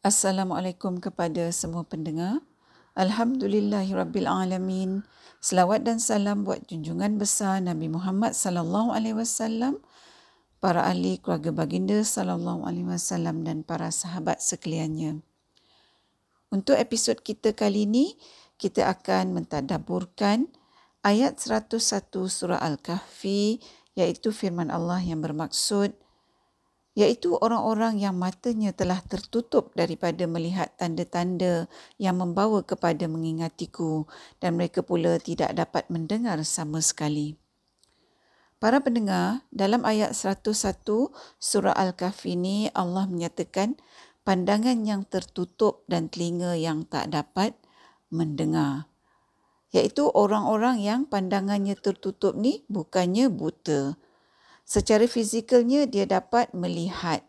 Assalamualaikum kepada semua pendengar. Alhamdulillahirabbilalamin. Selawat dan salam buat junjungan besar Nabi Muhammad sallallahu alaihi wasallam, para ahli keluarga baginda sallallahu alaihi wasallam dan para sahabat sekaliannya. Untuk episod kita kali ini, kita akan mentadaburkan ayat 101 surah Al-Kahfi iaitu firman Allah yang bermaksud iaitu orang-orang yang matanya telah tertutup daripada melihat tanda-tanda yang membawa kepada mengingatiku dan mereka pula tidak dapat mendengar sama sekali. Para pendengar, dalam ayat 101 surah Al-Kahfi ini Allah menyatakan pandangan yang tertutup dan telinga yang tak dapat mendengar. Iaitu orang-orang yang pandangannya tertutup ni bukannya buta, secara fizikalnya dia dapat melihat.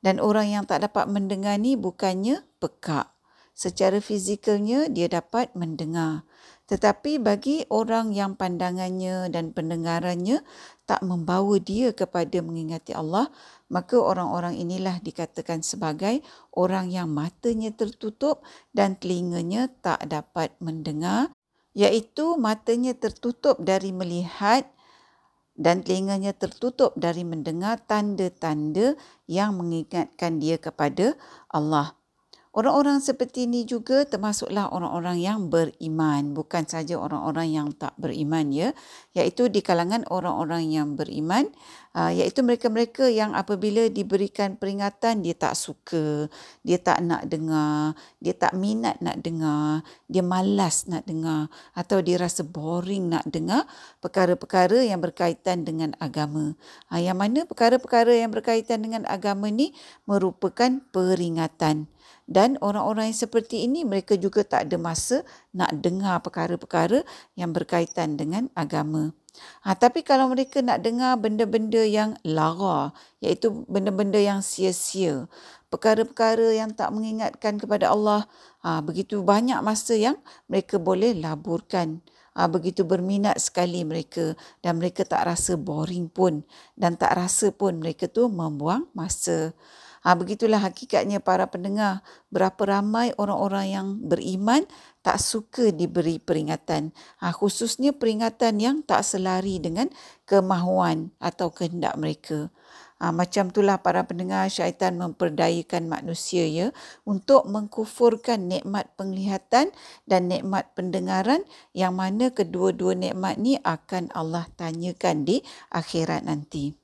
Dan orang yang tak dapat mendengar ni bukannya pekak. Secara fizikalnya dia dapat mendengar. Tetapi bagi orang yang pandangannya dan pendengarannya tak membawa dia kepada mengingati Allah, maka orang-orang inilah dikatakan sebagai orang yang matanya tertutup dan telinganya tak dapat mendengar, iaitu matanya tertutup dari melihat dan telinganya tertutup dari mendengar tanda-tanda yang mengingatkan dia kepada Allah. Orang-orang seperti ini juga termasuklah orang-orang yang beriman, bukan saja orang-orang yang tak beriman ya, iaitu di kalangan orang-orang yang beriman, uh, iaitu mereka-mereka yang apabila diberikan peringatan dia tak suka, dia tak nak dengar, dia tak minat nak dengar, dia malas nak dengar atau dia rasa boring nak dengar perkara-perkara yang berkaitan dengan agama. Uh, yang mana perkara-perkara yang berkaitan dengan agama ni merupakan peringatan dan orang-orang yang seperti ini mereka juga tak ada masa nak dengar perkara-perkara yang berkaitan dengan agama. Ha, tapi kalau mereka nak dengar benda-benda yang lara, iaitu benda-benda yang sia-sia, perkara-perkara yang tak mengingatkan kepada Allah, ha, begitu banyak masa yang mereka boleh laburkan. Ha, begitu berminat sekali mereka dan mereka tak rasa boring pun dan tak rasa pun mereka tu membuang masa. Ha, begitulah hakikatnya para pendengar. Berapa ramai orang-orang yang beriman tak suka diberi peringatan. Ha, khususnya peringatan yang tak selari dengan kemahuan atau kehendak mereka. Ha, macam itulah para pendengar syaitan memperdayakan manusia ya untuk mengkufurkan nikmat penglihatan dan nikmat pendengaran yang mana kedua-dua nikmat ni akan Allah tanyakan di akhirat nanti.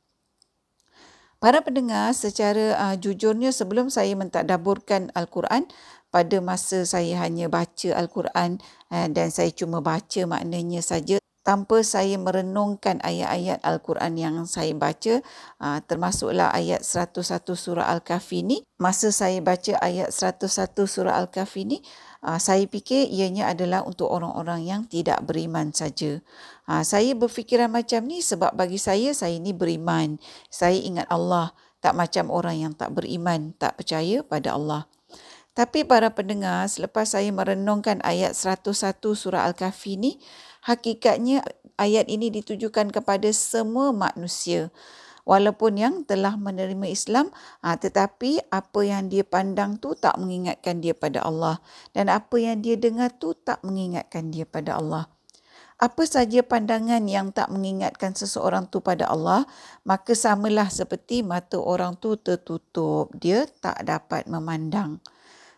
Para pendengar, secara uh, jujurnya sebelum saya mentadaburkan Al-Quran, pada masa saya hanya baca Al-Quran uh, dan saya cuma baca maknanya saja tanpa saya merenungkan ayat-ayat Al-Quran yang saya baca, uh, termasuklah ayat 101 surah Al-Kahfi ni. Masa saya baca ayat 101 surah Al-Kahfi ni, uh, saya fikir ianya adalah untuk orang-orang yang tidak beriman saja. Ha, saya berfikiran macam ni sebab bagi saya, saya ni beriman. Saya ingat Allah. Tak macam orang yang tak beriman, tak percaya pada Allah. Tapi para pendengar, selepas saya merenungkan ayat 101 surah Al-Kahfi ni, hakikatnya ayat ini ditujukan kepada semua manusia. Walaupun yang telah menerima Islam, ha, tetapi apa yang dia pandang tu tak mengingatkan dia pada Allah. Dan apa yang dia dengar tu tak mengingatkan dia pada Allah apa saja pandangan yang tak mengingatkan seseorang tu pada Allah, maka samalah seperti mata orang tu tertutup, dia tak dapat memandang.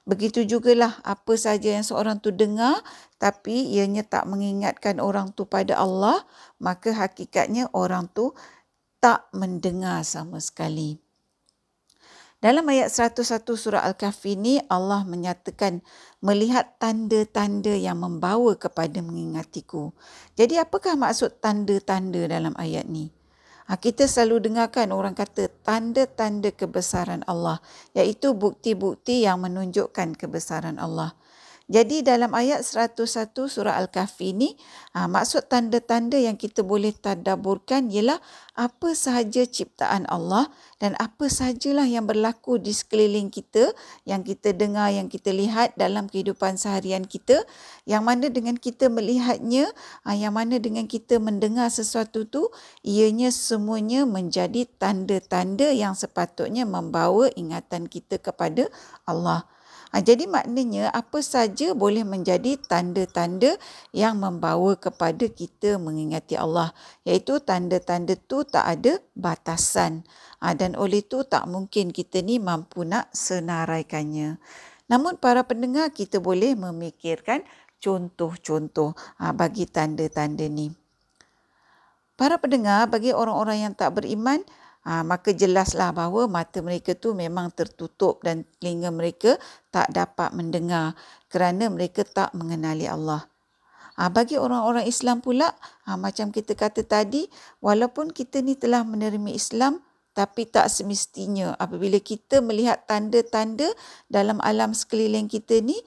Begitu jugalah apa saja yang seorang tu dengar tapi ianya tak mengingatkan orang tu pada Allah, maka hakikatnya orang tu tak mendengar sama sekali. Dalam ayat 101 surah Al-Kahfi ini Allah menyatakan melihat tanda-tanda yang membawa kepada mengingatiku. Jadi apakah maksud tanda-tanda dalam ayat ni? Ha, kita selalu dengarkan orang kata tanda-tanda kebesaran Allah iaitu bukti-bukti yang menunjukkan kebesaran Allah. Jadi dalam ayat 101 surah Al-Kahfi ni, ha, maksud tanda-tanda yang kita boleh tadaburkan ialah apa sahaja ciptaan Allah dan apa sahajalah yang berlaku di sekeliling kita, yang kita dengar, yang kita lihat dalam kehidupan seharian kita, yang mana dengan kita melihatnya, ha, yang mana dengan kita mendengar sesuatu tu, ianya semuanya menjadi tanda-tanda yang sepatutnya membawa ingatan kita kepada Allah. Ha, jadi maknanya apa saja boleh menjadi tanda-tanda yang membawa kepada kita mengingati Allah. Iaitu tanda-tanda tu tak ada batasan. Ha, dan oleh itu tak mungkin kita ni mampu nak senaraikannya. Namun para pendengar kita boleh memikirkan contoh-contoh ha, bagi tanda-tanda ni. Para pendengar bagi orang-orang yang tak beriman, ha, maka jelaslah bahawa mata mereka tu memang tertutup dan telinga mereka tak dapat mendengar kerana mereka tak mengenali Allah. Ha, bagi orang-orang Islam pula, ha, macam kita kata tadi, walaupun kita ni telah menerima Islam, tapi tak semestinya apabila kita melihat tanda-tanda dalam alam sekeliling kita ni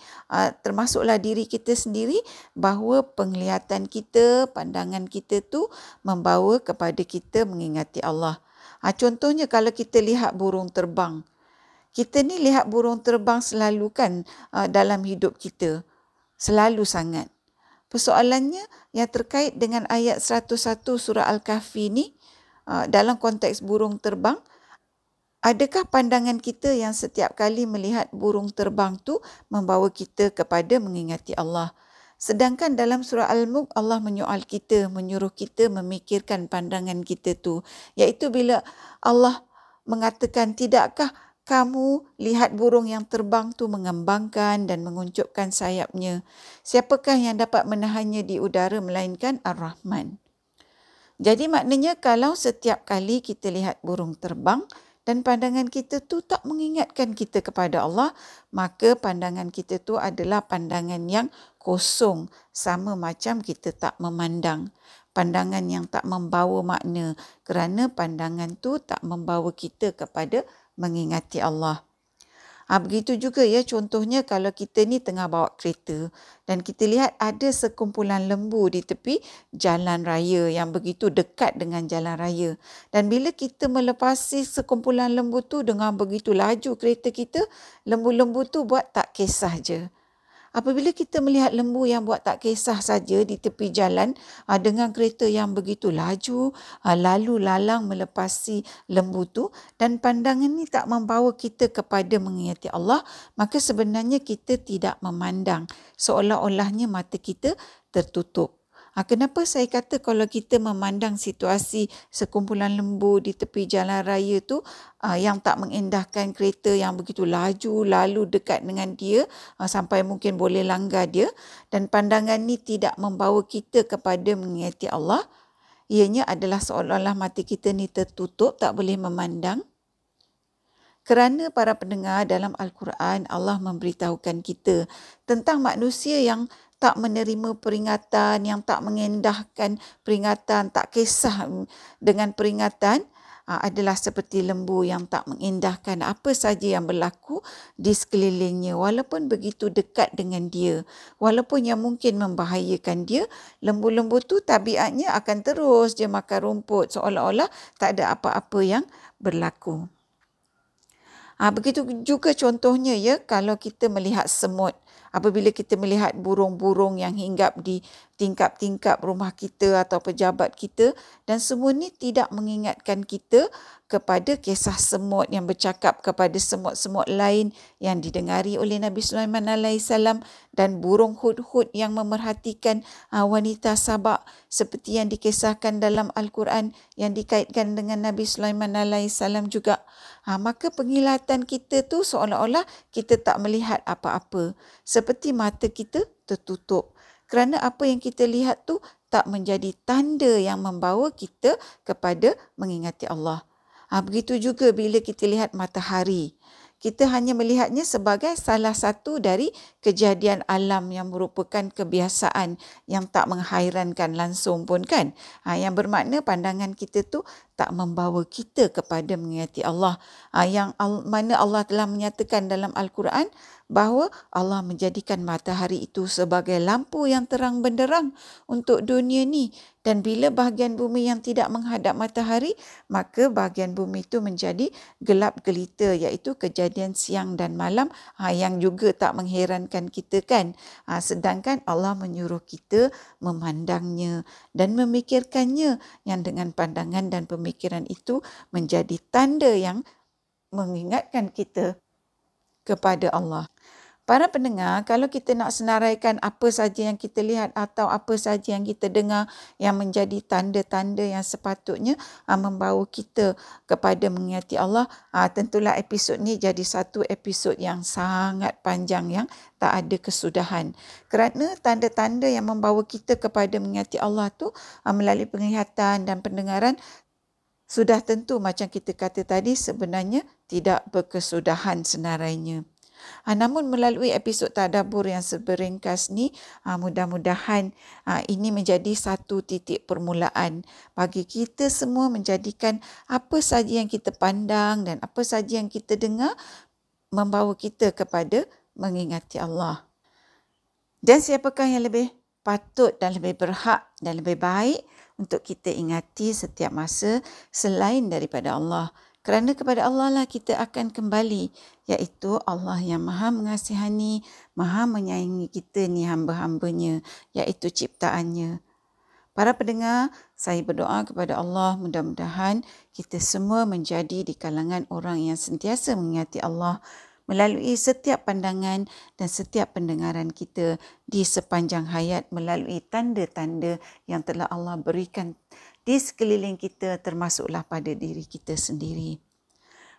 termasuklah diri kita sendiri bahawa penglihatan kita, pandangan kita tu membawa kepada kita mengingati Allah. Ha, contohnya kalau kita lihat burung terbang. Kita ni lihat burung terbang selalu kan uh, dalam hidup kita. Selalu sangat. Persoalannya yang terkait dengan ayat 101 surah Al-Kahfi ni uh, dalam konteks burung terbang. Adakah pandangan kita yang setiap kali melihat burung terbang tu membawa kita kepada mengingati Allah? Sedangkan dalam surah Al-Mulk Allah menyoal kita, menyuruh kita memikirkan pandangan kita tu. Iaitu bila Allah mengatakan tidakkah kamu lihat burung yang terbang tu mengembangkan dan menguncupkan sayapnya. Siapakah yang dapat menahannya di udara melainkan Ar-Rahman. Jadi maknanya kalau setiap kali kita lihat burung terbang, dan pandangan kita tu tak mengingatkan kita kepada Allah, maka pandangan kita tu adalah pandangan yang kosong sama macam kita tak memandang. Pandangan yang tak membawa makna kerana pandangan tu tak membawa kita kepada mengingati Allah. Ha, begitu juga ya contohnya kalau kita ni tengah bawa kereta dan kita lihat ada sekumpulan lembu di tepi jalan raya yang begitu dekat dengan jalan raya. Dan bila kita melepasi sekumpulan lembu tu dengan begitu laju kereta kita, lembu-lembu tu buat tak kisah je. Apabila kita melihat lembu yang buat tak kisah saja di tepi jalan ah, dengan kereta yang begitu laju, ah, lalu lalang melepasi lembu tu dan pandangan ini tak membawa kita kepada mengingati Allah, maka sebenarnya kita tidak memandang seolah-olahnya mata kita tertutup. Ha, kenapa saya kata kalau kita memandang situasi sekumpulan lembu di tepi jalan raya tu ha, yang tak mengendahkan kereta yang begitu laju lalu dekat dengan dia ha, sampai mungkin boleh langgar dia dan pandangan ni tidak membawa kita kepada mengingati Allah ianya adalah seolah-olah mati kita ni tertutup tak boleh memandang. Kerana para pendengar dalam Al-Quran Allah memberitahukan kita tentang manusia yang tak menerima peringatan, yang tak mengendahkan peringatan, tak kisah dengan peringatan ah, adalah seperti lembu yang tak mengendahkan apa saja yang berlaku di sekelilingnya. Walaupun begitu dekat dengan dia walaupun yang mungkin membahayakan dia lembu-lembu tu tabiatnya akan terus je makan rumput seolah-olah tak ada apa-apa yang berlaku. Ha, begitu juga contohnya ya kalau kita melihat semut apabila kita melihat burung-burung yang hinggap di tingkap-tingkap rumah kita atau pejabat kita dan semua ni tidak mengingatkan kita kepada kisah semut yang bercakap kepada semut-semut lain yang didengari oleh Nabi Sulaiman alaihissalam dan burung hud-hud yang memerhatikan uh, wanita Sabak seperti yang dikisahkan dalam Al-Quran yang dikaitkan dengan Nabi Sulaiman alaihissalam juga Ha, maka pengilatan kita tu seolah-olah kita tak melihat apa-apa. Seperti mata kita tertutup. Kerana apa yang kita lihat tu tak menjadi tanda yang membawa kita kepada mengingati Allah. Ha, begitu juga bila kita lihat matahari. kita hanya melihatnya sebagai salah satu dari kejadian alam yang merupakan kebiasaan yang tak menghairankan langsung pun kan. Ha, yang bermakna pandangan kita tu tak membawa kita kepada mengingati Allah. Ha, yang mana Allah telah menyatakan dalam Al-Quran bahawa Allah menjadikan matahari itu sebagai lampu yang terang benderang untuk dunia ni dan bila bahagian bumi yang tidak menghadap matahari, maka bahagian bumi itu menjadi gelap gelita iaitu kejadian siang dan malam ha, yang juga tak mengherankan kita kan. Ha, sedangkan Allah menyuruh kita memandangnya dan memikirkannya yang dengan pandangan dan pemikiran itu menjadi tanda yang mengingatkan kita kepada Allah. Para pendengar, kalau kita nak senaraikan apa saja yang kita lihat atau apa saja yang kita dengar yang menjadi tanda-tanda yang sepatutnya uh, membawa kita kepada mengingati Allah, uh, tentulah episod ni jadi satu episod yang sangat panjang yang tak ada kesudahan. Kerana tanda-tanda yang membawa kita kepada mengingati Allah tu uh, melalui penglihatan dan pendengaran sudah tentu macam kita kata tadi sebenarnya tidak berkesudahan senarainya. Ha, namun melalui episod tadabur yang seberingkas ni, ha, mudah-mudahan ha, ini menjadi satu titik permulaan bagi kita semua menjadikan apa saja yang kita pandang dan apa saja yang kita dengar membawa kita kepada mengingati Allah. Dan siapakah yang lebih patut dan lebih berhak dan lebih baik untuk kita ingati setiap masa selain daripada Allah kerana kepada Allah lah kita akan kembali iaitu Allah yang maha mengasihani, maha menyayangi kita ni hamba-hambanya iaitu ciptaannya. Para pendengar, saya berdoa kepada Allah mudah-mudahan kita semua menjadi di kalangan orang yang sentiasa mengingati Allah melalui setiap pandangan dan setiap pendengaran kita di sepanjang hayat melalui tanda-tanda yang telah Allah berikan di sekeliling kita termasuklah pada diri kita sendiri.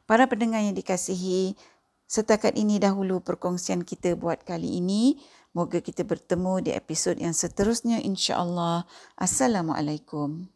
Para pendengar yang dikasihi, setakat ini dahulu perkongsian kita buat kali ini. Moga kita bertemu di episod yang seterusnya insya-Allah. Assalamualaikum.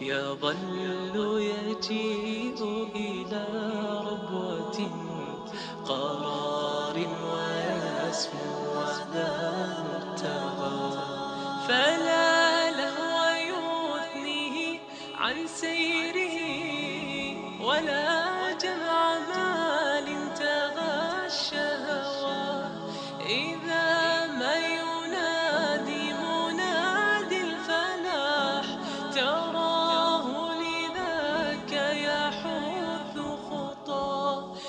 يظل يجيء إلى ربوة قرار ويسمو وذا مرتضى فلا لهو يثنيه عن